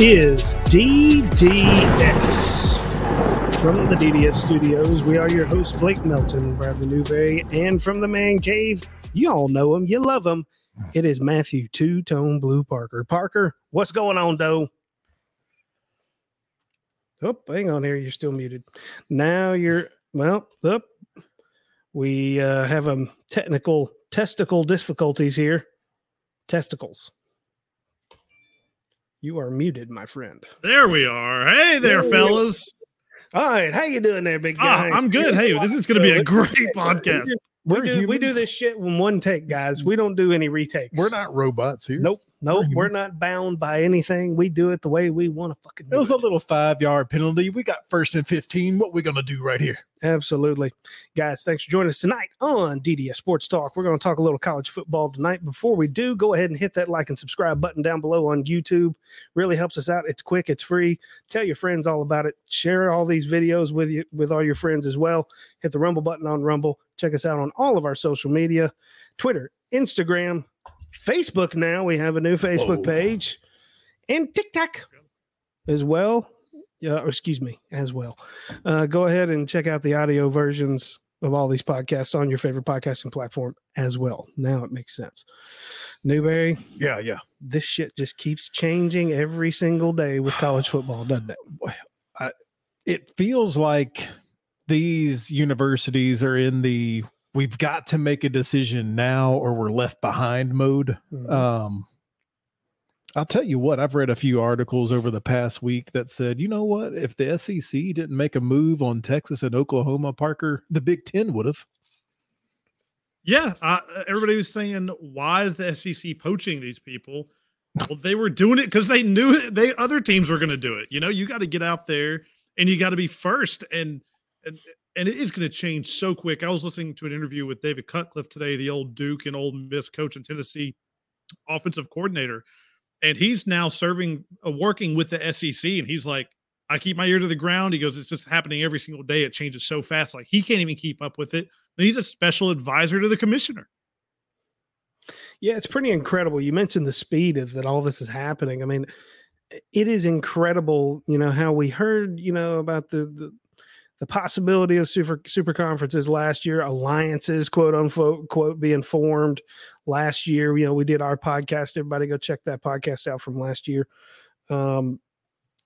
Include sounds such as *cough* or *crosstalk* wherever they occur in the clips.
Is DDS. From the DDS studios, we are your hosts, Blake Melton, Bradley Newberry, and from the Man Cave, you all know him, you love him. It is Matthew Two Tone Blue Parker. Parker, what's going on, Doe? Oh, hang on here. You're still muted. Now you're, well, up. We uh, have a technical testicle difficulties here. Testicles. You are muted, my friend. There we are. Hey there, Hey. fellas. All right, how you doing there, big Ah, guy? I'm good. Hey, this is going to be a *laughs* great podcast. We do, we do this shit in one take, guys. We don't do any retakes. We're not robots here. Nope, nope. We're not bound by anything. We do it the way we want to fucking It was it. a little five yard penalty. We got first and 15. What we going to do right here? Absolutely. Guys, thanks for joining us tonight on DDS Sports Talk. We're going to talk a little college football tonight. Before we do, go ahead and hit that like and subscribe button down below on YouTube. Really helps us out. It's quick, it's free. Tell your friends all about it. Share all these videos with you with all your friends as well. Hit the Rumble button on Rumble. Check us out on all of our social media, Twitter, Instagram, Facebook now. We have a new Facebook Whoa. page and TikTok as well. Yeah, or excuse me, as well uh, go ahead and check out the audio versions of all these podcasts on your favorite podcasting platform as well. Now it makes sense. Newberry, Yeah, yeah. this shit just keeps changing every single day with *sighs* college football, doesn't it? It feels like these universities are in the we've got to make a decision now or we're left behind mode. Mhm. Um, I'll tell you what, I've read a few articles over the past week that said, you know what, if the SEC didn't make a move on Texas and Oklahoma, Parker, the Big Ten would have. Yeah, uh, everybody was saying, "Why is the SEC poaching these people?" Well, they were doing it because they knew it, they other teams were going to do it. You know, you got to get out there and you got to be first, and and and it is going to change so quick. I was listening to an interview with David Cutcliffe today, the old Duke and Ole Miss coach in Tennessee, offensive coordinator, and he's now serving, uh, working with the SEC, and he's like. I keep my ear to the ground. He goes, it's just happening every single day. It changes so fast. Like he can't even keep up with it. He's a special advisor to the commissioner. Yeah, it's pretty incredible. You mentioned the speed of that all this is happening. I mean, it is incredible, you know, how we heard, you know, about the the, the possibility of super super conferences last year, alliances, quote unquote, quote, being formed last year. You know, we did our podcast. Everybody go check that podcast out from last year. Um,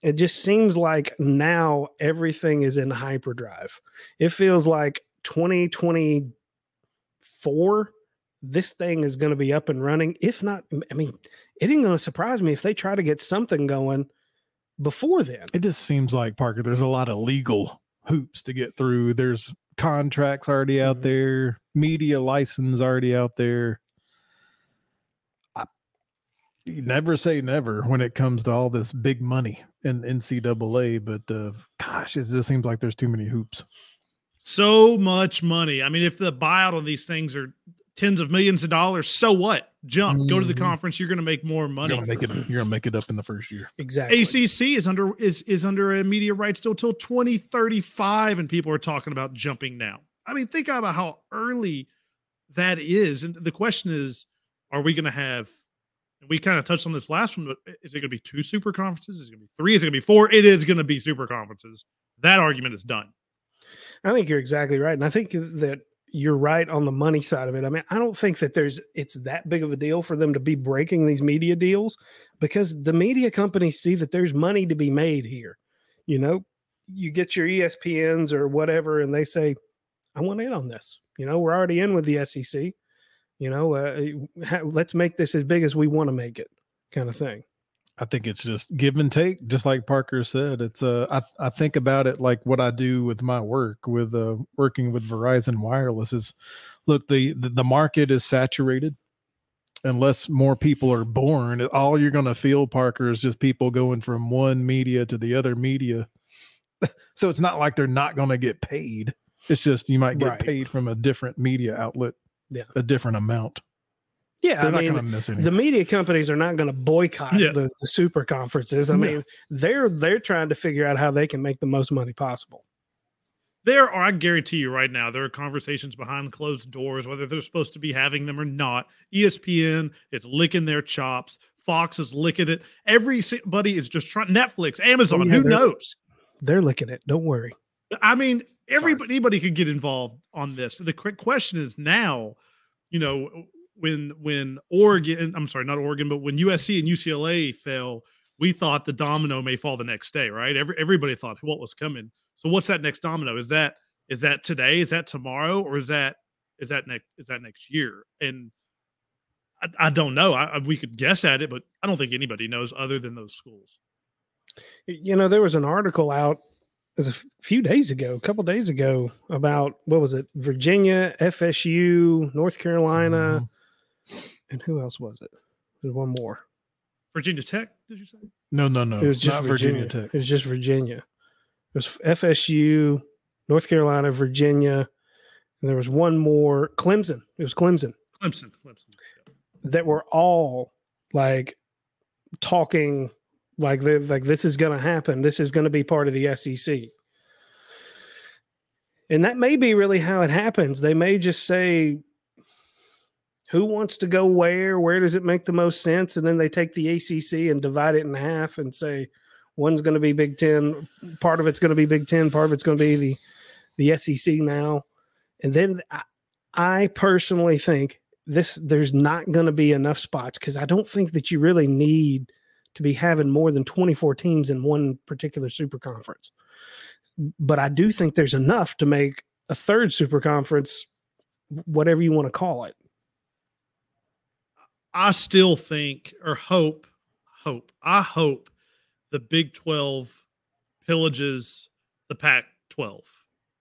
it just seems like now everything is in hyperdrive. It feels like 2024 this thing is going to be up and running. If not, I mean, it ain't going to surprise me if they try to get something going before then. It just seems like Parker. There's a lot of legal hoops to get through. There's contracts already out Mhm. there, media license already out there. I, you never say never when it comes to all this big money in NCAA, but uh, gosh, it just seems like there's too many hoops. So much money. I mean, if the buyout on these things are tens of millions of dollars, so what? Jump, go to the Mhm. conference. You're going to make more money. You're money. gonna make it. You're gonna make it up in the first year. Exactly. ACC is under is is under a media right still till 2035, and people are talking about jumping now. I mean, think about how early that is. And the question is, are we going to have? We kind of touched on this last one, but is it going to be two super conferences? Is it going to be three? Is it going to be four? It is going to be super conferences. That argument is done. I think you're exactly right. And I think that you're right on the money side of it. I mean, I don't think that there's it's that big of a deal for them to be breaking these media deals because the media companies see that there's money to be made here. You know, you get your ESPNs or whatever, and they say, I want in on this. You know, we're already in with the SEC. You know, uh, let's make this as big as we want to make it, kind of thing. I think it's just give and take, just like Parker said. It's uh, I I think about it like what I do with my work with uh working with Verizon Wireless is, look the the, the market is saturated. Unless more people are born, all you're going to feel, Parker, is just people going from one media to the other media. *laughs* so it's not like they're not going to get paid. It's just you might get Right. paid from a different media outlet, Yeah. a different amount. Yeah, They're I not mean, going to miss anything. the media companies are not going to boycott Yeah. the, the super conferences. I No. mean, they're they're trying to figure out how they can make the most money possible. There are, I guarantee you right now, there are conversations behind closed doors, whether they're supposed to be having them or not. ESPN is licking their chops Fox is licking it. Everybody is just trying. Netflix, Amazon, Oh, yeah, who they're- knows? They're licking it. Don't worry. I mean, everybody anybody could get involved on this. The quick question is now, you know, when when Oregon, I'm sorry, not Oregon, but when USC and UCLA fell, we thought the domino may fall the next day, right? Every, everybody thought what was coming. So what's that next domino? Is that is that today? Is that tomorrow? Or is that is that next is that next year? And I, I don't know. I, I- we could guess at it, but I don't think anybody knows other than those schools. You know, there was an article out it was a f- few days ago, a couple days ago, about what was it? Virginia, FSU, North Carolina, mm-hmm. And who else was it? There's one more. Virginia Tech, did you say? No, no, no. it was just not Virginia. Virginia Tech. It was just Virginia. It was FSU, North Carolina, Virginia, and there was one more. Clemson. It was Clemson Clemson. Clemson. that were all like talking like they like this is going to happen. This is going to be part of the SEC. And that may be really how it happens. They may just say who wants to go where, where does it make the most sense and then they take the ACC and divide it in half and say one's going to be Big 10, part of it's going to be Big 10, part of it's going to be the the SEC now. And then I, I personally think this there's not going to be enough spots because I don't think that you really need to be having more than 24 teams in one particular super conference. But I do think there's enough to make a third super conference, whatever you want to call it. I still think or hope, hope, I hope the Big 12 pillages the Pac 12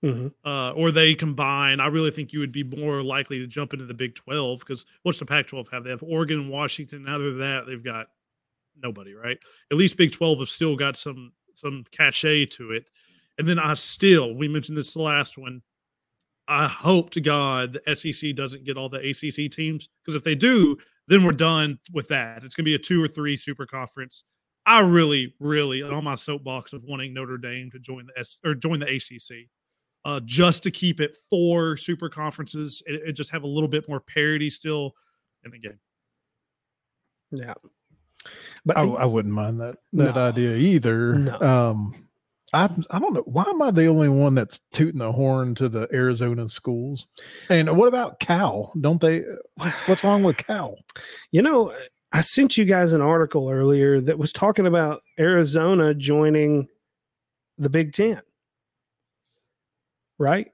Mhm. uh, or they combine. I really think you would be more likely to jump into the Big 12 because what's the Pac 12 have? They have Oregon and Washington. Other than that, they've got nobody, right? At least Big 12 have still got some some cachet to it. And then I still, we mentioned this the last one. I hope to God the SEC doesn't get all the ACC teams because if they do, then we're done with that. It's going to be a two or three super conference. I really, really on my soapbox of wanting Notre Dame to join the S or join the ACC, uh, just to keep it four super conferences and, and just have a little bit more parity still in the game. Yeah. But I, I wouldn't mind that that No. idea either. No. Um, I I don't know why am I the only one that's tooting the horn to the Arizona schools? And what about Cal? Don't they? What's wrong with Cal? *sighs* You know, I sent you guys an article earlier that was talking about Arizona joining the Big Ten. Right?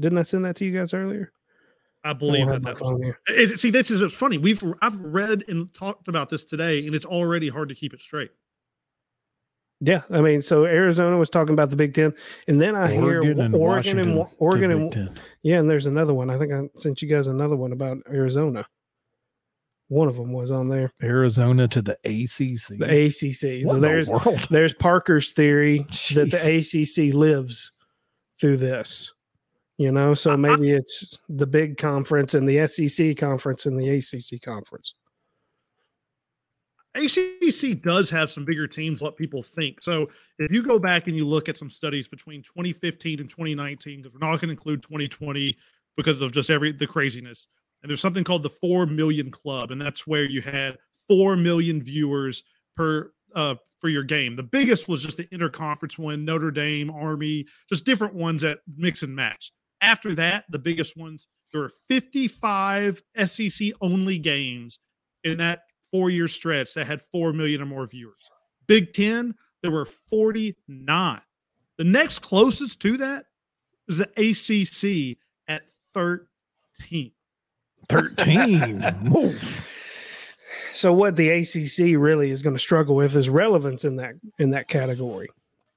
Didn't I send that to you guys earlier? I I believe don't that, have that was. It, see, this is what's funny. We've I've read and talked about this today, and it's already hard to keep it straight. Yeah, I mean, so Arizona was talking about the Big Ten, and then I hear Oregon and Washington Wa- to Oregon and yeah, and there's another one. I think I sent you guys another one about Arizona. One of them was on there, Arizona to the ACC. the ACC. What so in the there's there's Parker's theory *laughs* that the ACC lives through this. You know, so *laughs* maybe it's the big conference and the SEC conference and the ACC conference. ACC does have some bigger teams, what people think. So if you go back and you look at some studies between 2015 and 2019, because we're not going to include 2020 because of just every the craziness. And there's something called the four million club, and that's where you had four million viewers per uh for your game. The biggest was just the interconference one, Notre Dame, Army, just different ones that mix and match. After that, the biggest ones, there were 55 SEC only games in that four year stretch that had 4 million or more viewers. Big 10, there were 49. The next closest to that is the ACC at 13. 13. *laughs* So what the ACC really is going to struggle with is relevance in that in that category.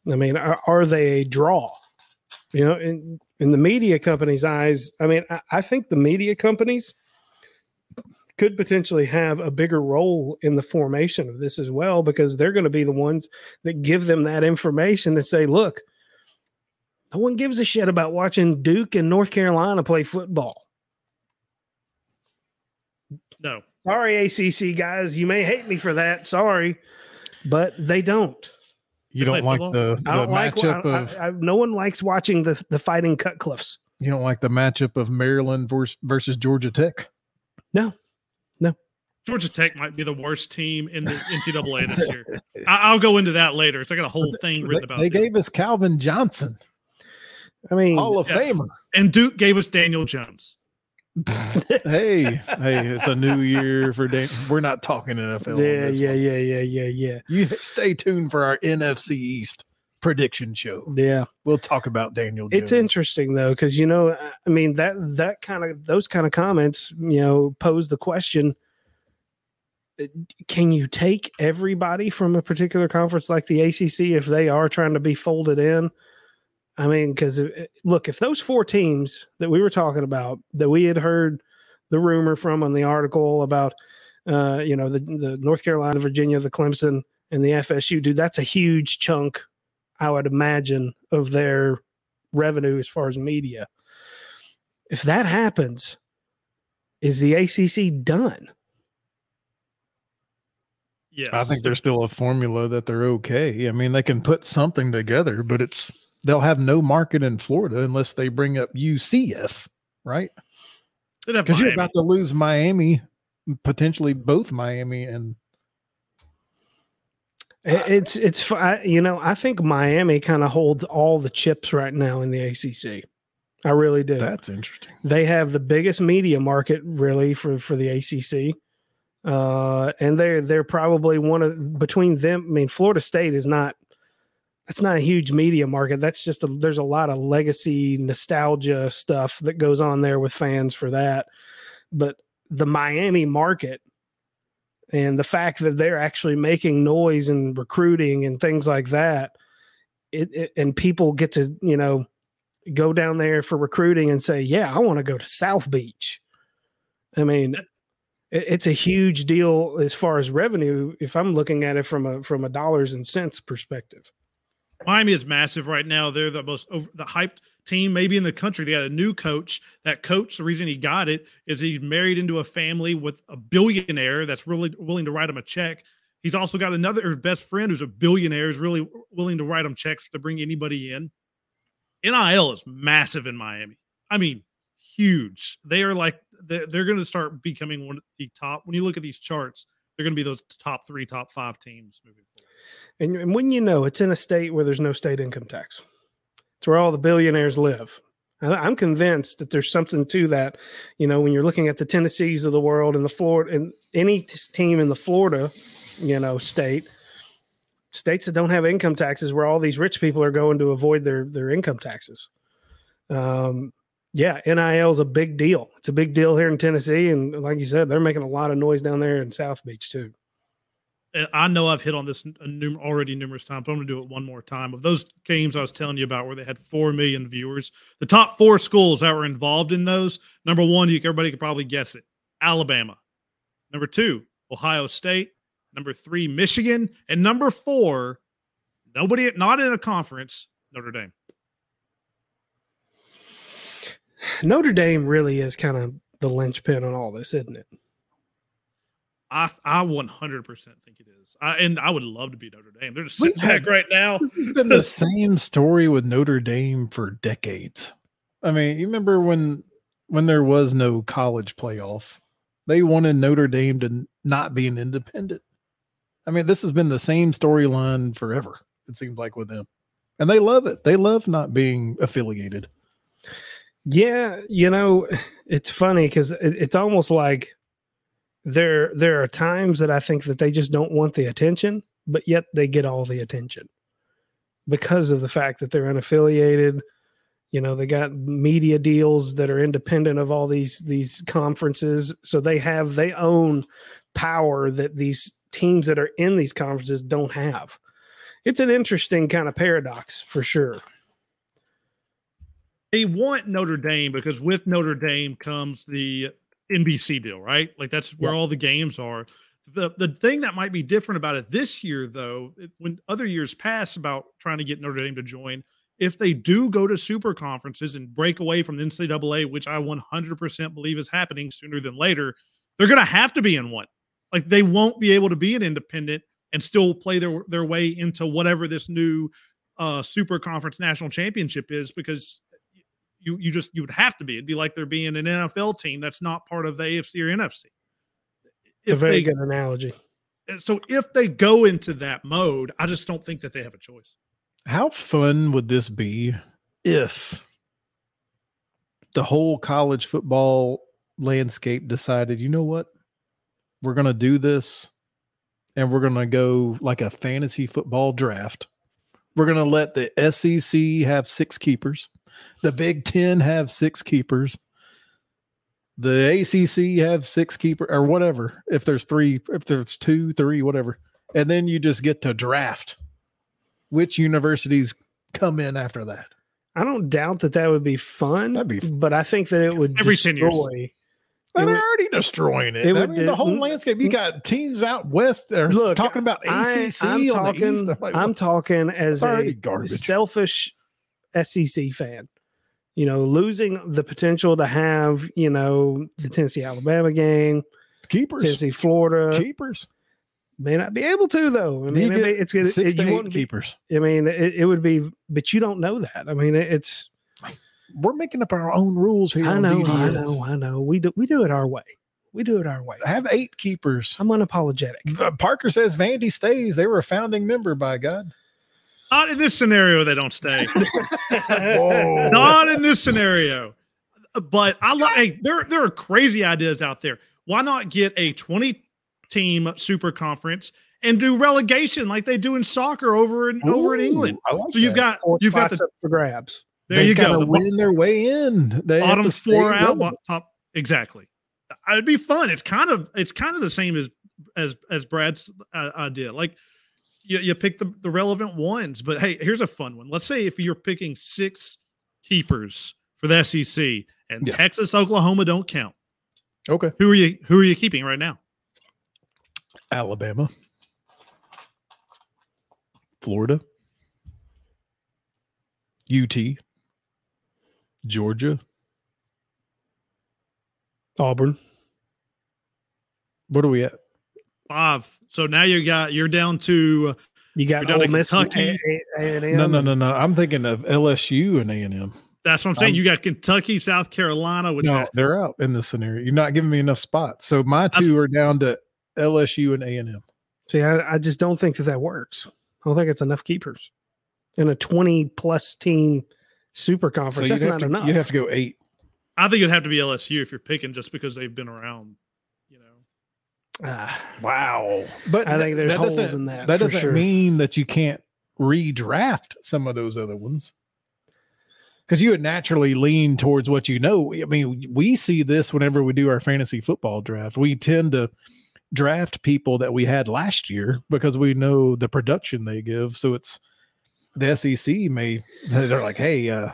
I mean, are, are they a draw? You know, in in the media companies' eyes, I mean, I, I think the media companies could potentially have a bigger role in the formation of this as well because they're going to be the ones that give them that information to say, look, no one gives a shit about watching Duke and North Carolina play football. No. Sorry, ACC guys, you may hate me for that. Sorry, but they don't. You They don't like football? the, I the don't matchup I, of I, I, no one likes watching the the fighting Cutcliffs. you don't like the matchup of Maryland vers- versus Georgia Tech. Georgia Tech might be the worst team in the NCAA this year. I, will go into that later. So I got a whole thing written about. They them. gave us Calvin Johnson. I mean, Hall of yeah. Famer, and Duke gave us Daniel Jones. *laughs* hey, hey, it's a new year for Dan. We're not talking NFL. Yeah, yeah, yeah, yeah, yeah, yeah. You stay tuned for our NFC East prediction show. Yeah, we'll talk about Daniel. Jones. It's interesting though, because you know, I mean that that kind of those kind of comments, you know, pose the question: Can you take everybody from a particular conference like the ACC if they are trying to be folded in? I mean, because uh, look, if those four teams that we were talking about, that we had heard the rumor from on the article about, uh, you know, the, the North Carolina, the Virginia, the Clemson, and the FSU, dude, that's a huge chunk, I would imagine, of their revenue as far as media. If that happens, is the ACC done? Yes. I think there's still a formula that they're okay. I mean, they can put something together, but it's they'll have no market in Florida unless they bring up UCF, right? Because you're about to lose Miami, potentially both Miami and. It's it's you know I think Miami kind of holds all the chips right now in the ACC. I really do. That's interesting. They have the biggest media market really for for the ACC, uh, and they're they're probably one of between them. I mean, Florida State is not that's not a huge media market. That's just a, there's a lot of legacy nostalgia stuff that goes on there with fans for that. But the Miami market and the fact that they're actually making noise and recruiting and things like that, it, it and people get to you know go down there for recruiting and say, yeah, I want to go to South Beach. I mean, it's a huge deal as far as revenue if I'm looking at it from a from a dollars and cents perspective. Miami is massive right now. They're the most over, the hyped team maybe in the country. They got a new coach. That coach, the reason he got it is he's married into a family with a billionaire that's really willing to write him a check. He's also got another best friend who's a billionaire, is really willing to write him checks to bring anybody in. NIL is massive in Miami. I mean, huge. They are like they're, they're going to start becoming one of the top. When you look at these charts, they're going to be those top three, top five teams moving forward. And, and when you know it's in a state where there's no state income tax, it's where all the billionaires live. I'm convinced that there's something to that. You know, when you're looking at the Tennessees of the world and the Florida and any team in the Florida, you know, state, states that don't have income taxes, where all these rich people are going to avoid their their income taxes. Um, yeah, NIL is a big deal. It's a big deal here in Tennessee, and like you said, they're making a lot of noise down there in South Beach too and I know I've hit on this uh, already numerous times, but I'm going to do it one more time. Of those games I was telling you about where they had 4 million viewers, the top four schools that were involved in those number one, everybody could probably guess it Alabama. Number two, Ohio State. Number three, Michigan. And number four, nobody, not in a conference, Notre Dame. Notre Dame really is kind of the linchpin on all this, isn't it? I I 100 percent think it is. I, and I would love to be Notre Dame. They're just sitting back right now. This has been the *laughs* same story with Notre Dame for decades. I mean, you remember when when there was no college playoff, they wanted Notre Dame to not be an independent. I mean, this has been the same storyline forever. It seems like with them, and they love it. They love not being affiliated. Yeah, you know, it's funny because it, it's almost like there there are times that I think that they just don't want the attention, but yet they get all the attention because of the fact that they're unaffiliated. You know, they got media deals that are independent of all these these conferences, so they have they own power that these teams that are in these conferences don't have. It's an interesting kind of paradox for sure. They want Notre Dame because with Notre Dame comes the NBC deal, right? Like that's where all the games are. The the thing that might be different about it this year, though, when other years pass about trying to get Notre Dame to join, if they do go to super conferences and break away from the NCAA, which I 100% believe is happening sooner than later, they're going to have to be in one. Like they won't be able to be an independent and still play their their way into whatever this new uh, super conference national championship is because you you just you would have to be. It'd be like there being an NFL team that's not part of the AFC or NFC. It's a if very they good analogy. so if they go into that mode, I just don't think that they have a choice. How fun would this be if the whole college football landscape decided, you know what? We're going to do this and we're going to go like a fantasy football draft. We're going to let the SEC have six keepers, the Big 10 have six keepers, the ACC have six keeper or whatever. If there's three, if there's two, three, whatever. And then you just get to draft which universities come in after that. I don't doubt that that would be fun. That'd be f- but I think that it would Every 10 years. destroy. Well, It they're would- already destroying it. it I would mean, do- the whole landscape. You got teams out west that are Look, talking about ACC I'm on the talking. east. I'm like, I'm talking as a garbage. selfish SEC fan. You know, losing the potential to have you know the Tennessee Alabama game, keepers, Tennessee Florida keepers, may not be able to though. I mean, it it's gonna- it, to you eight be- keepers. I mean, it, it would be, but you don't know that. I mean, it, it's. We're making up our own rules here. I know, I know, I know. We do, we do it our way. We do it our way. I Have eight keepers. I'm unapologetic. Parker says Vandy stays. They were a founding member, by God. Not in this scenario, they don't stay. *laughs* Not in this scenario. But I like hey, there there are crazy ideas out there. Why not get a 20 team super conference and do relegation like they do in soccer over in over in England? I like So you've got you've got the up for grabs. there They've you go. The win their way in. They bottom to four out, top exactly. It'd be fun. It's kind of it's kind of the same as as as Brad's uh, idea. Like you, you pick the, the relevant ones, but hey, here's a fun one. Let's say if you're picking six keepers for the SEC and Yeah. Texas, Oklahoma don't count. Okay. Who are you who are you keeping right now? Alabama, Florida, UT, Georgia. Auburn. What are we at? Five. So now you got you're down to You got You're down Ole to Miss, and Kentucky. A- A- A&M. No, no, no, no. I'm thinking of LSU and A and M. that's what I'm saying. Um, you got Kentucky, South Carolina, which No, they're out in this scenario. You're not giving me enough spots. So my two are down to LSU and A and M. See, I, I just don't think that that works. I don't think it's enough keepers in a 20 plus team super conference. you'd That's have not to, enough. You have to go eight. I think it'd have to be LSU if you're picking just because they've been around, you know. Ah, Wow. But I think there's that holes doesn't- in that. That doesn't sure. mean that you can't redraft some of those other ones. Because you would naturally lean towards what you know. I mean, we see this whenever we do our fantasy football draft. We tend to draft people that we had last year because we know the production they give. So it's the SEC may they're like, hey, uh,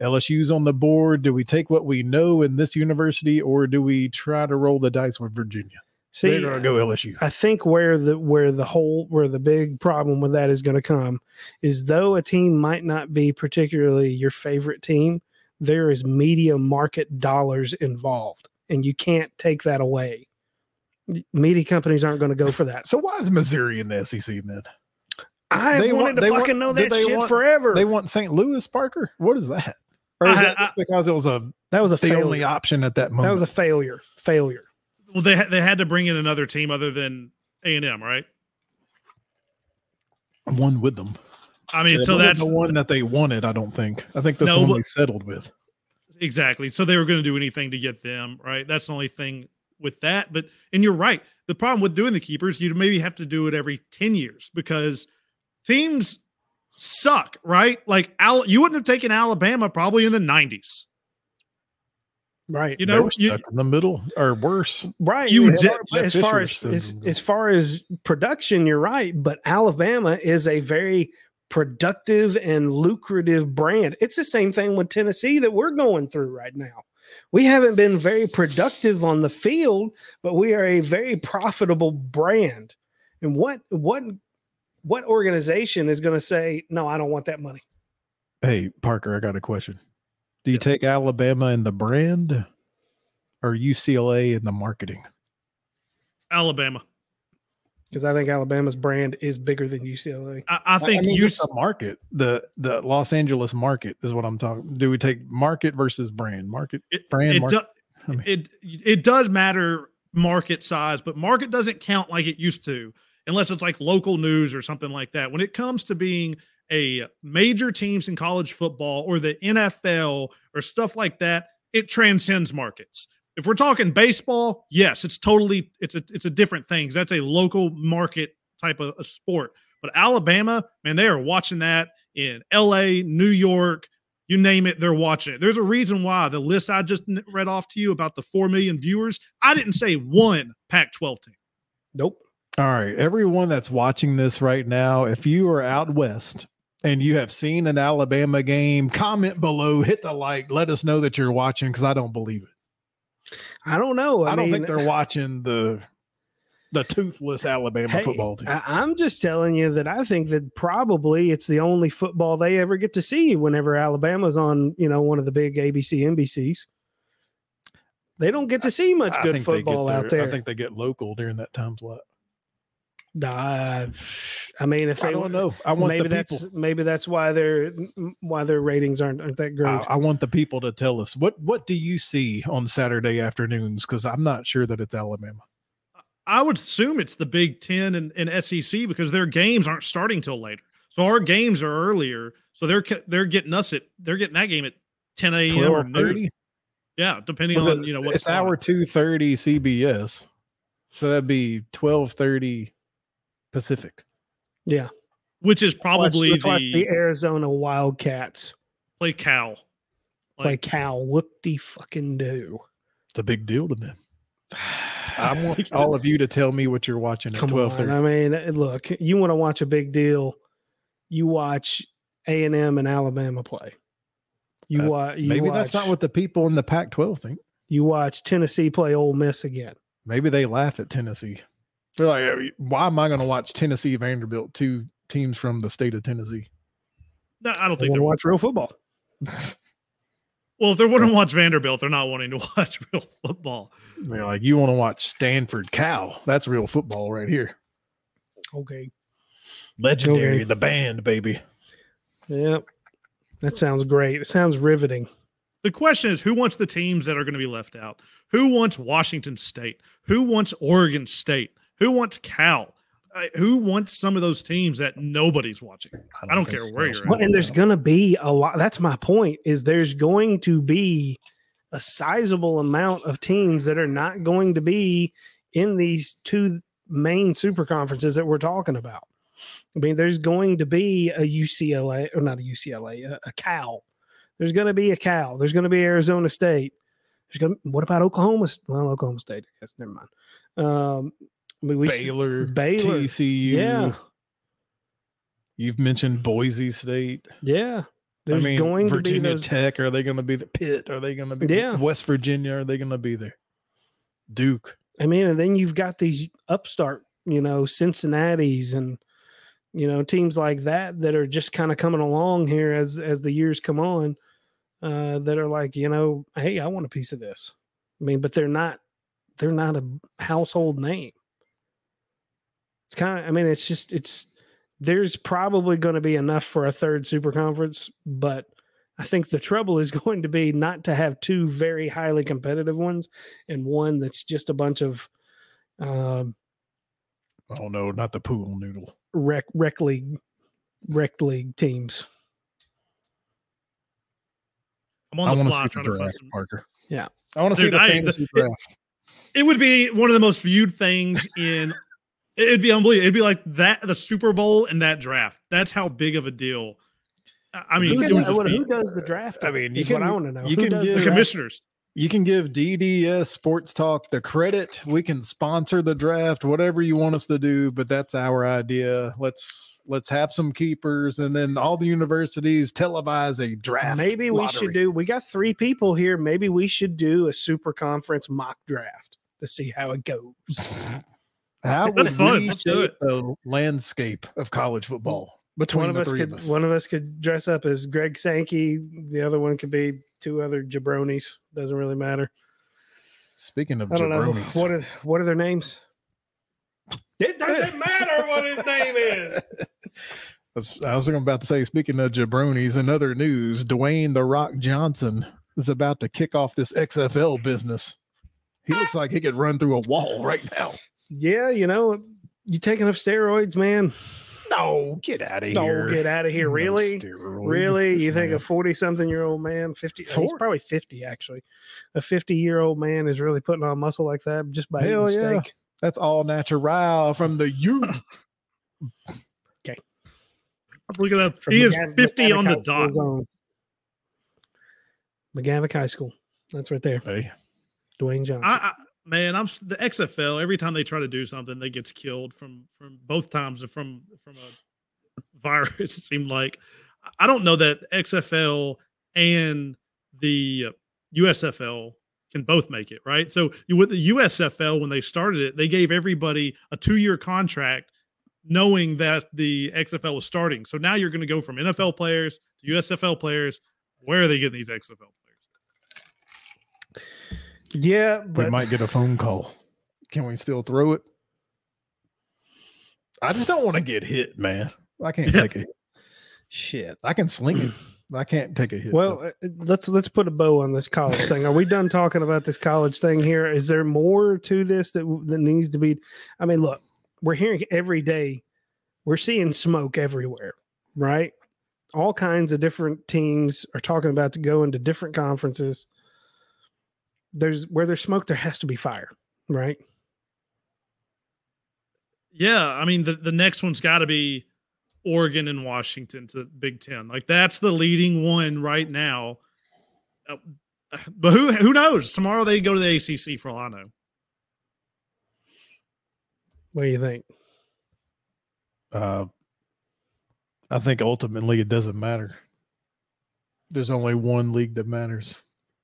LSU's on the board. Do we take what we know in this university, or do we try to roll the dice with Virginia? See, They're gonna go LSU. I think where the where the whole where the big problem with that is going to come is though a team might not be particularly your favorite team, there is media market dollars involved, and you can't take that away. Media companies aren't going to go for that. So why is Missouri in the SEC then? I They wanted want- to fucking want- know that shit want- forever. They want St. Louis, Parker. What is that? Or is I- that I- just because it was a that was a the failure. only option at that moment? that was a failure. Failure. Well, they ha- they had to bring in another team other than A and M, right? one with them. I mean, It so that's the one that they wanted. I don't think. I think that's No, the one but- they settled with. exactly. So they were going to do anything to get them, right? That's the only thing with that. But and you're right. The problem with doing the keepers, you'd maybe have to do it every ten years because teams suck, right? Like Al- you wouldn't have taken Alabama probably in the '90s. Right. You know, were you, stuck in the middle or worse. Right. You as, far, as far as as, as far as production, you're right. But Alabama is a very productive and lucrative brand. It's the same thing with Tennessee that we're going through right now. We haven't been very productive on the field, but we are a very profitable brand. And what what what organization is going to say, no, I don't want that money? Hey, Parker, I got a question. Do you Yes. take Alabama in the brand or UCLA in the marketing? Alabama. Because I think Alabama's brand is bigger than UCLA. I, I think mean, you. just the market, the the Los Angeles market is what I'm talking. Do we take market versus brand? Market, It, brand, it, market. do- I mean- it it does matter market size, but market doesn't count like it used to unless it's like local news or something like that. When it comes to being a major teams in college football or the NFL or stuff like that, it transcends markets. If we're talking baseball, yes, it's totally it's a it's a different thing. That's a local market type of, of sport. But Alabama, man, they are watching that in LA, New York, you name it, they're watching it. There's a reason why the list I just read off to you about the 4 million viewers, I didn't say one Pac 12 team. Nope. All right. Everyone that's watching this right now, if you are out west and you have seen an Alabama game, comment below, hit the like, let us know that you're watching because I don't believe it. I don't know. I, I, don't think they're watching the the toothless Alabama hey, football team. I, I'm just telling you that I think that probably it's the only football they ever get to see whenever Alabama's on, you know, one of the big ABC, NBCs. They don't get to see much I good get football out there. I think they get local during that time slot. Uh, I mean, if they I don't know. I want maybe the that's people. maybe that's why their why their ratings aren't aren't that great. I, I want the people to tell us what what do you see on Saturday afternoons? Because I'm not sure that it's Alabama. I would assume it's the Big Ten and, and SEC because their games aren't starting till later. So our games are earlier. So they're they're getting us at they're getting that game at 10 a.m. or thirty. Yeah, depending on you know what it's hour two thirty CBS, so that'd be twelve thirty Pacific. yeah, which is probably let's watch, let's watch the, the Arizona Wildcats play Cal. play Like, Cal. Whoop de fucking do. It's a big deal to them. *sighs* I want all of you to tell me what you're watching at Come twelve on. I mean, uh, look, you want to watch a big deal, you watch A and M and Alabama play. You Uh, watch. You Maybe watch, that's not what the people in the Pac-12 think. you watch Tennessee play Ole Miss again. Maybe they laugh at Tennessee. They're like, why am I going to watch Tennessee Vanderbilt, two teams from the state of Tennessee? no, I don't think they're watch real football. *laughs* well. If they're wanting to watch Vanderbilt, they're not wanting to *laughs* watch real football. They're like, you want to watch Stanford Cal? That's real football right here. Okay. Legendary, Okay. the band, baby. Yep. That sounds great. It sounds riveting. The question is, who wants the teams that are going to be left out? Who wants Washington State? Who wants Oregon State? Who wants Cal? Uh, who wants some of those teams that nobody's watching? I don't think care where you're Well, and there's going to be a lot. That's my point. Is there's going to be a sizable amount of teams that are not going to be in these two main super conferences that we're talking about. I mean, there's going to be a UCLA or not a UCLA, a, a Cal. There's going to be a Cal. There's going to be Arizona State. There's going. to What about Oklahoma? Well, Oklahoma State. I guess never mind. Um, I mean, we Baylor, Baylor, TCU. yeah, You've mentioned Boise State. yeah. There's I mean, going to be Virginia those. Tech. Are they going to be the Pitt? Are they going to be Yeah. West Virginia? Are they going to be there? Duke. I mean, and then you've got these upstart, you know, Cincinnati's and you know teams like that that are just kind of coming along here as as the years come on. Uh, that are like, you know, hey, I want a piece of this. I mean, but they're not they're not a household name. It's kind of, I mean, it's just it's there's probably going to be enough for a third super conference, but I think the trouble is *laughs* going to be not to have two very highly competitive ones and one that's just a bunch of um, Oh no, not the pool noodle. rec rec league rec league teams. I'm I the want to fly see trying the to draft, some. Parker. Yeah. I want to see the I- fantasy the- draft. It would be one of the most viewed things *laughs* in. It'd be unbelievable. It'd be like that the Super Bowl and that draft. That's how big of a deal. I I mean, Who, it does, what- who does the draft? I mean, you is what can- I want to know. you Who can does give- the commissioners. You can give DDS Sports Talk the credit. We can sponsor the draft, whatever you want us to do, but that's our idea. Let's let's have some keepers, and then all the universities televise a draft. Maybe we lottery. should do. We got three people here. Maybe we should do a super conference mock draft to see how it goes. *laughs* How That's would fun. we Let's do shape the landscape of college football between one of the us three could of us? one of us could dress up as Greg Sankey. The other one could be two other jabronis. Doesn't really matter. Speaking of I don't know jabronis, what are what are their names. It doesn't matter what his name is. *laughs* I was about to say, speaking of jabronis, in other news, Dwayne the Rock Johnson is about to kick off this XFL business. He looks like he could run through a wall right now. Yeah, you know, you taking enough steroids, man. No, get out of No, here. No, get out of here. Really? steroid. Really? You think man. a 40 something year old man, 50, he's probably 50 actually. A 50 year old man is really putting on muscle like that just by Hell eating yeah. steak. that's all natural from the you? I'm looking up. From He is McGav- 50 on the McGavock dot. McGavock High School. That's right there. hey, Dwayne Johnson. I, I man, I'm the XFL. Every time they try to do something, they gets killed from from both times from from a *laughs* virus. It seemed like I don't know that XFL and the USFL can both make it right. So with the USFL when they started it, they gave everybody a two year contract, knowing that the XFL was starting. So now you're going to go from NFL players to USFL players. Where are they getting these XFL players? Yeah, we might get a phone call. Can we still throw it? I just don't want to get hit, man. I can't Yeah. take *laughs* it. Shit, I can sling it. I can't take a hit. well, though. uh, let's let's put a bow on this college thing. Are we done talking about this college thing here? Is there more to this that that needs to be? I mean, look, we're hearing every day, we're seeing smoke everywhere, right? All kinds of different teams are talking about to go into different conferences. There's where there's smoke, there has to be fire, right? Yeah, I mean the, the next one's got to be Oregon and Washington to Big Ten. Like that's the leading one right now. Uh, *sighs* But who who knows? Tomorrow they go to the ACC for all I know. What do you think? uh, I think ultimately it doesn't matter. There's only one league that matters.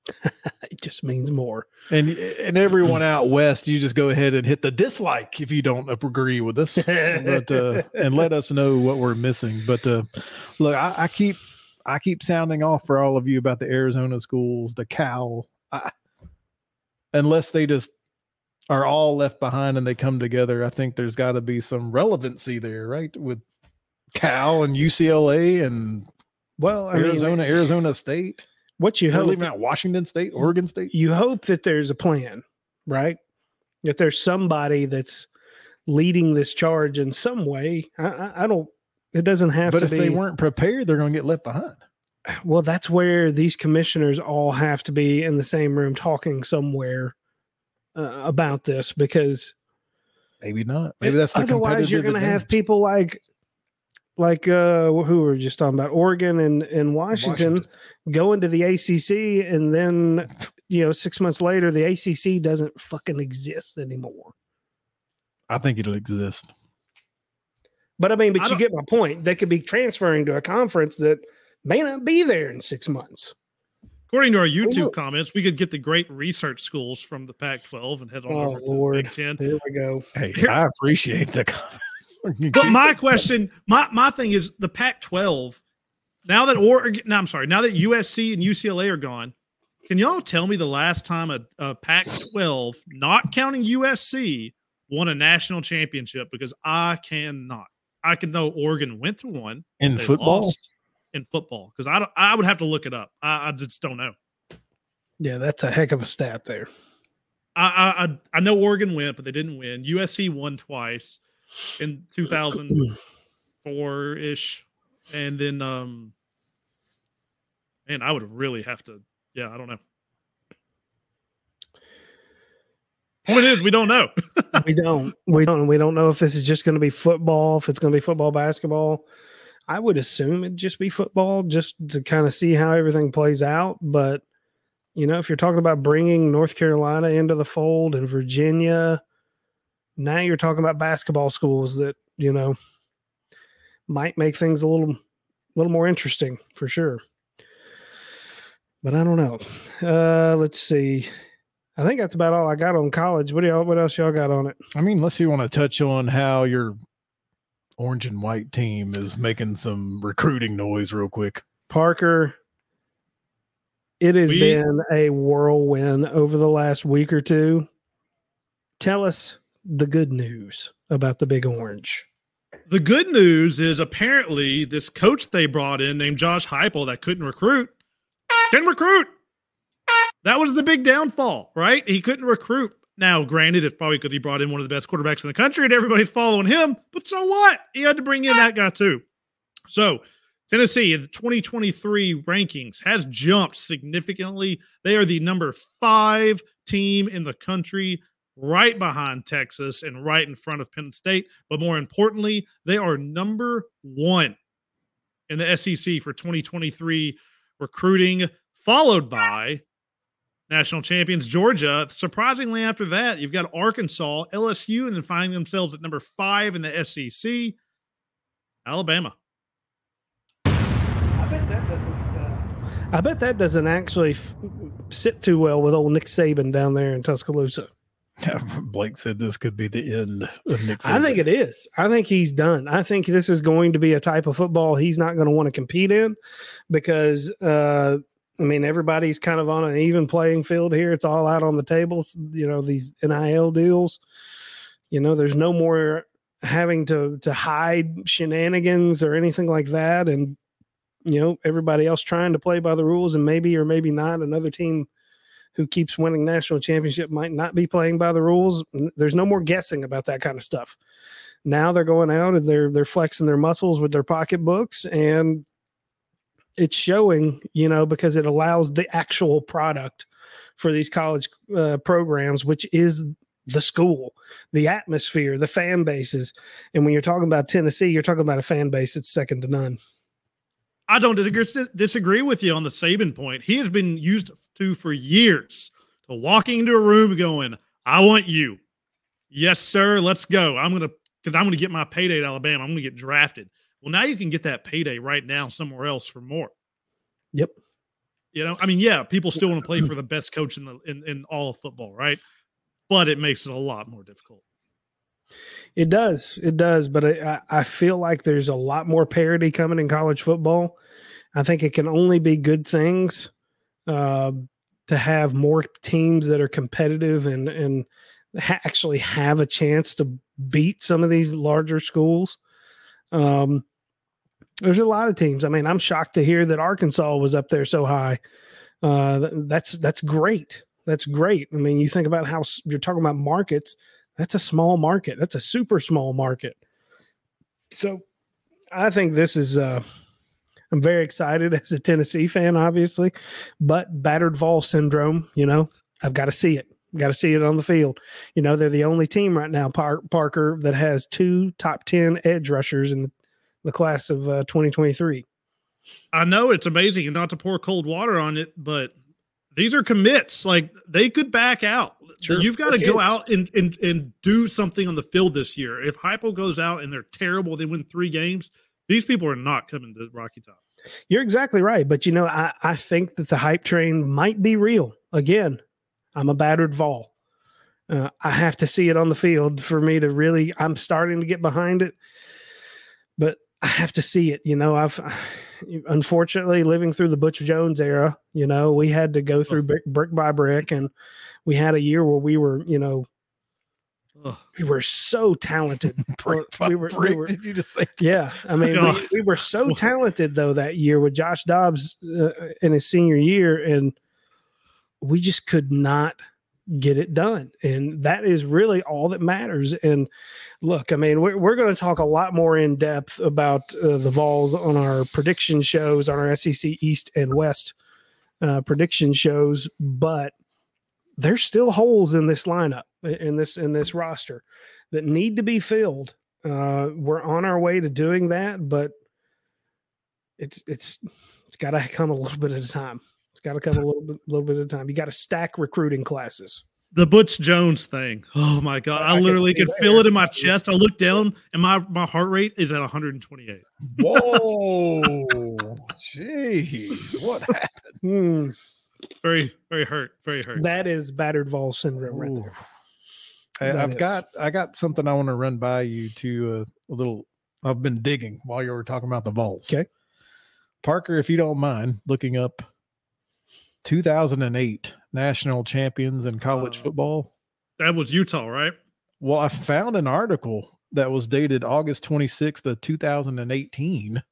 *laughs* It just means more. And and everyone out west, you just go ahead and hit the dislike if you don't agree with us, but uh, and let us know what we're missing. But uh, look, I, I keep I keep sounding off for all of you about the Arizona schools, the Cal. I, unless they just are all left behind and they come together, I think there's got to be some relevancy there, right? With Cal and UCLA and Well, I Arizona, mean, Arizona State. What you hope leaving out Washington State, Oregon State. you hope that there's a plan, right? That there's somebody that's leading this charge in some way. I, I, I don't. It doesn't have But to But if be. they weren't prepared, they're going to get left behind. well, that's where these commissioners all have to be in the same room talking somewhere uh, about this because Maybe not. Maybe that's the otherwise you're going to have people like like uh who we were just talking about Oregon and and Washington, go into the ACC and then you know 6 months later the ACC doesn't fucking exist anymore. I think it'll exist. But I mean, but I you get my point. They could be transferring to a conference that may not be there in 6 months. According to our YouTube comments, we could get the great research schools from the Pac-12 and head on Oh, over to Lord. the Big Ten. Here we go. Hey, I appreciate the comments. But my *laughs* question, my my thing is the Pac-12. Now that Oregon, no, I'm sorry. Now that USC and UCLA are gone, can y'all tell me the last time a, a Pac-12, not counting USC, won a national championship? Because I cannot. I can know Oregon went to one in football, lost in football because I don't. I would have to look it up. I, I just don't know. Yeah, that's a heck of a stat there. I, I I I know Oregon went, but they didn't win. USC won twice in 2004 ish, and then um, man, I would really have to. Yeah, I don't know. Point is, we don't know. we don't. We don't. We don't know if this is just going to be football. If it's going to be football, basketball. I would assume it'd just be football, just to kind of see how everything plays out. But you know, if you're talking about bringing North Carolina into the fold and Virginia, now you're talking about basketball schools that you know might make things a little, little more interesting for sure. But I don't know. Uh, let's see. I think that's about all I got on college. What do y'all? What else y'all got on it? I mean, unless you want to touch on how your orange and white team is making some recruiting noise real quick. Parker, it has We- been a whirlwind over the last week or two. Tell us the good news about the Big Orange. the good news is apparently this coach they brought in named Josh Heupel that couldn't recruit can recruit. That was the big downfall, right? He couldn't recruit. Now, granted, it's probably because he brought in one of the best quarterbacks in the country and everybody's following him, but so what? He had to bring in that guy too. So, Tennessee in the 2023 rankings has jumped significantly. They are the number five team in the country, right behind Texas and right in front of Penn State. But more importantly, they are number one in the SEC for 2023 recruiting, followed by national champions Georgia. Surprisingly, after that, you've got Arkansas, LSU, and then finding themselves at number five in the SEC, Alabama. I bet that doesn't. Uh, I bet that doesn't actually f- sit too well with old Nick Saban down there in Tuscaloosa. *laughs* Blake said this could be the end of Nick. Saban. I think it is. I think he's done. I think this is going to be a type of football he's not going to want to compete in because, uh, I mean, everybody's kind of on an even playing field here. It's all out on the tables. You know, these NIL deals. You know, there's no more having to to hide shenanigans or anything like that, and you know, everybody else trying to play by the rules, and maybe or maybe not another team who keeps winning national championship might not be playing by the rules. There's no more guessing about that kind of stuff. Now they're going out and they're they're flexing their muscles with their pocketbooks and it's showing, you know, because it allows the actual product for these college uh, programs, which is the school, the atmosphere, the fan bases. And when you're talking about Tennessee, you're talking about a fan base that's second to none. I don't disagree, disagree with you on the Saban point. He has been used to for years to walking into a room going, I want you. Yes, sir. Let's go. I'm going to, because I'm to get my payday at Alabama. I'm to get drafted. Well, now you can get that payday right now somewhere else for more. Yep. You know, I mean, yeah, people still want to play *clears throat* for the best coach in the in, in all of football, right? But it makes it a lot more difficult. It does. It does. But I, I feel like there's a lot more parity coming in college football. I think it can only be good things uh, to have more teams that are competitive and and ha- actually have a chance to beat some of these larger schools. Um, there's a lot of teams. I mean, I'm shocked to hear that Arkansas was up there so high. Uh, that's that's great. That's great. I mean, you think about how you're talking about markets. That's a small market. That's a super small market. So, I think this is. Uh, I'm very excited *laughs* as a Tennessee fan, obviously, but battered Vol syndrome. You know, I've got to see it. Got to see it on the field. You know, they're the only team right now, Par- Parker, that has two top 10 edge rushers in the class of uh, 2023. I know it's amazing and not to pour cold water on it, but these are commits. Like they could back out. Sure. You've got to go out and, and and do something on the field this year. If Heupel goes out and they're terrible, they win three games. These people are not coming to Rocky Top. You're exactly right. But you know, I, I think that the hype train might be real. Again, I'm a battered Vol. Uh, I have to see it on the field for me to really. I'm starting to get behind it, but I have to see it. You know, I've unfortunately living through the Butch Jones era. You know, we had to go through brick, brick by brick, and we had a year where we were, you know, we were so talented. *laughs* brick we, were, brick, we were, Did you just say? Yeah, I mean, we, *laughs* we, were so talented though that year with Josh Dobbs uh, in his senior year, and we just could not get it done. And that is really all that matters. And look, I mean, we're, we're going to talk a lot more in depth about uh, the Vols on our prediction shows, on our SEC East and West uh, prediction shows, but there's still holes in this lineup, in this in this roster that need to be filled. Uh, we're on our way to doing that, but it's it's it's got to come a little bit at a time got to come a little bit, little bit at a time. You got to stack recruiting classes. The Butch Jones thing. Oh my god! I, I literally can, can feel it in my chest. I look down, and my my heart rate is at 128. Whoa! *laughs* Jeez, what happened? Hmm. Very, very hurt. Very hurt. That is battered Vol syndrome right there. I, have got I got something I want to run by you to uh, a little. I've been digging while you were talking about the Vols. Okay, Parker, if you don't mind looking up 2008 national champions in college uh, football. That was Utah, right? Well, I found an article that was dated August 26th of 2018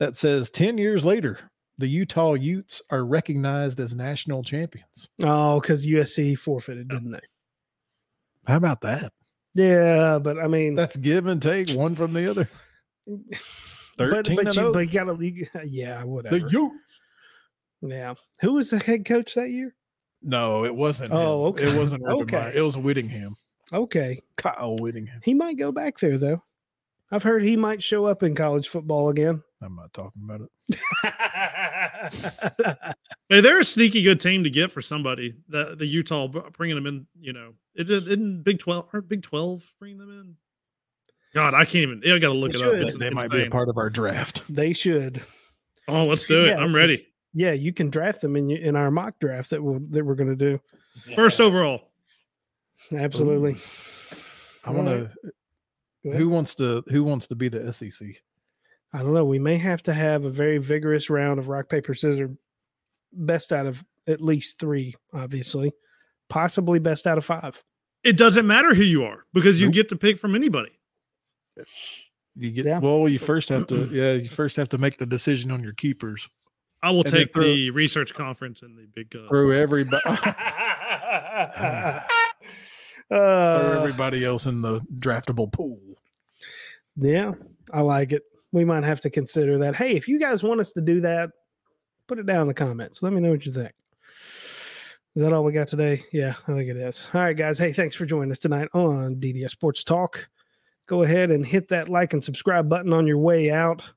that says 10 years later, the Utah Utes are recognized as national champions. Oh, because USC forfeited, didn't they? How about that? Yeah, but I mean, That's give and take one from the other. *laughs* but, 13 but and you, oh. but you gotta, you, *laughs* yeah, whatever. the Utes. Yeah. Who was the head coach that year? No, it wasn't. Oh, him. okay. It wasn't *laughs* Urban Okay. Meyer. It was Whittingham. Okay. Kyle Whittingham. He might go back there, though. I've heard he might show up in college football again. I'm not talking about it. *laughs* Hey, they're a sneaky good team to get for somebody. The the Utah bringing them in. You know, it did in Big Twelve or Big Twelve bringing them in. God, I can't even. I got to look They it up. should. It's They might be a part of our draft. they should. Oh, let's *laughs* do it. Yeah, I'm ready. Yeah, you can draft them in in our mock draft that we'll, that we're going to do. First overall. Absolutely. I want right. to. Who wants to? Who wants to be the SEC? I don't know. We may have to have a very vigorous round of rock paper scissors. Best out of at least three, obviously. Possibly best out of five. It doesn't matter who you are because you Nope. get to pick from anybody. You get Yeah. well. You first have to. Yeah, you first have to make the decision on your keepers. I will And take throw- the research conference and the big. Uh, Throw everybody. *laughs* *laughs* throw Uh, everybody else in the draftable pool. yeah, I like it. We might have to consider that. Hey, if you guys want us to do that, put it down in the comments. Let me know what you think. Is that all we got today? Yeah, I think it is. All right, guys. Hey, thanks for joining us tonight on DDS Sports Talk. Go ahead and hit that like and subscribe button on your way out.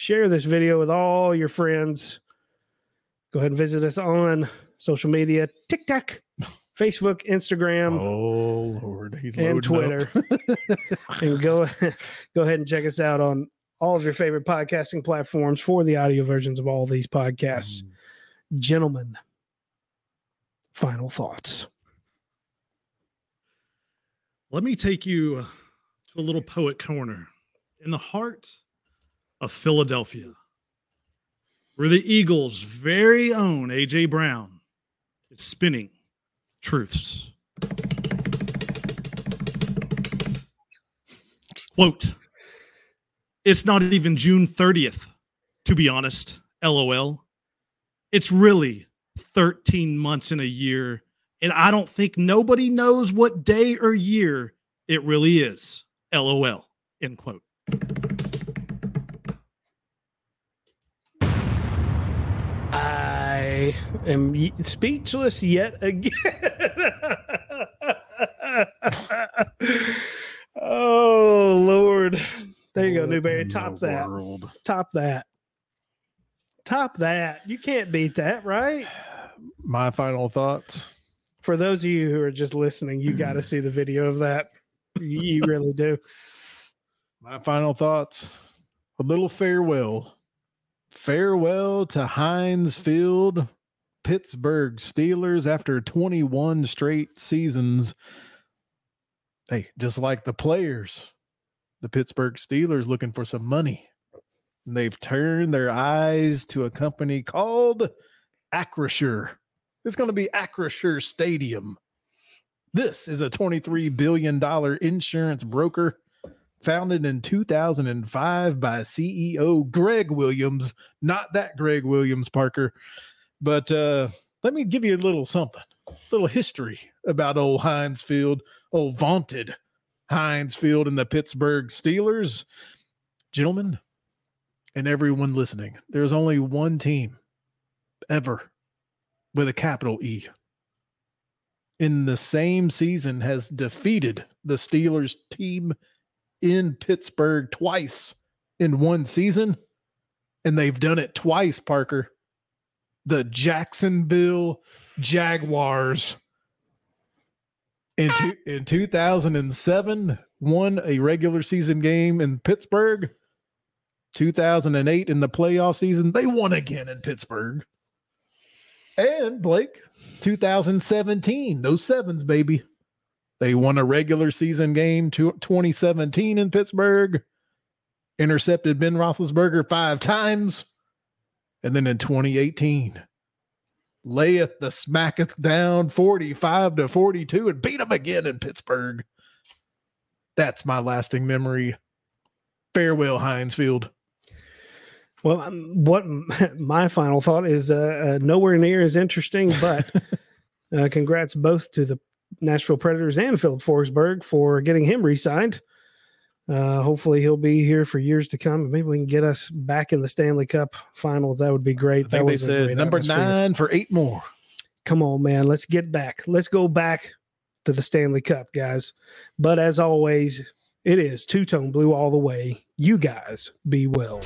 Share this video with all your friends. Go ahead and visit us on social media TikTok, *laughs* Facebook, Instagram, oh Lord, he's and. Twitter. *laughs* and go *laughs* go ahead and check us out on all of your favorite podcasting platforms for the audio versions of all these podcasts. Mm. Gentlemen, final thoughts. Let me take you to a little poet corner in the heart of Philadelphia, where the Eagles' very own AJ Brown is spinning truths. Quote It's not even June 30th, to be honest. LOL. It's really 13 months in a year and I don't think nobody knows what day or year it really is. LOL. End quote. I am ye- speechless yet again. *laughs* oh Lord. There you go, Newberry. Top that. world? Top that. Top that. You can't beat that, right? My final thoughts. For those of you who are just listening, you got to *clears throat* see the video of that. You you really do. My final thoughts. A little farewell. Farewell to Heinz Field, Pittsburgh Steelers after 21 straight seasons. Hey, just like the players, the Pittsburgh Steelers looking for some money. And they've turned their eyes to a company called Acrisure. It's going to be Acrisure Stadium. This is a $23 billion insurance broker founded in 2005 by CEO Greg Williams, not that Greg Williams Parker, but uh let me give you a little something, a little history about old Heinz Field, old vaunted Heinz Field and the Pittsburgh Steelers. Gentlemen, and everyone listening, there's only one team ever with a capital E in the same season has defeated the Steelers team in Pittsburgh twice in one season. And they've done it twice, Parker. The Jacksonville Jaguars in, two, in 2007 won a regular season game in Pittsburgh. 2008 in the playoff season, they won again in Pittsburgh. And Blake, 2017, those sevens, baby. They won a regular season game to 2017 in Pittsburgh, intercepted Ben Roethlisberger five times. And then in 2018, layeth the smacketh down 45 to 42 and beat him again in Pittsburgh. That's my lasting memory. Farewell, Heinz Field. Well, um, what *laughs* my final thought is uh, uh, nowhere near as interesting, but *laughs* uh, congrats both to the Nashville Predators and Filip Forsberg for getting him re-signed. Uh, hopefully, he'll be here for years to come. Maybe we can get us back in the Stanley Cup Finals. That would be great. I that think they was a said number atmosphere. nine for eight more. Come on, man. Let's get back. Let's go back to the Stanley Cup, guys. But as always, it is two tone blue all the way. You guys be well.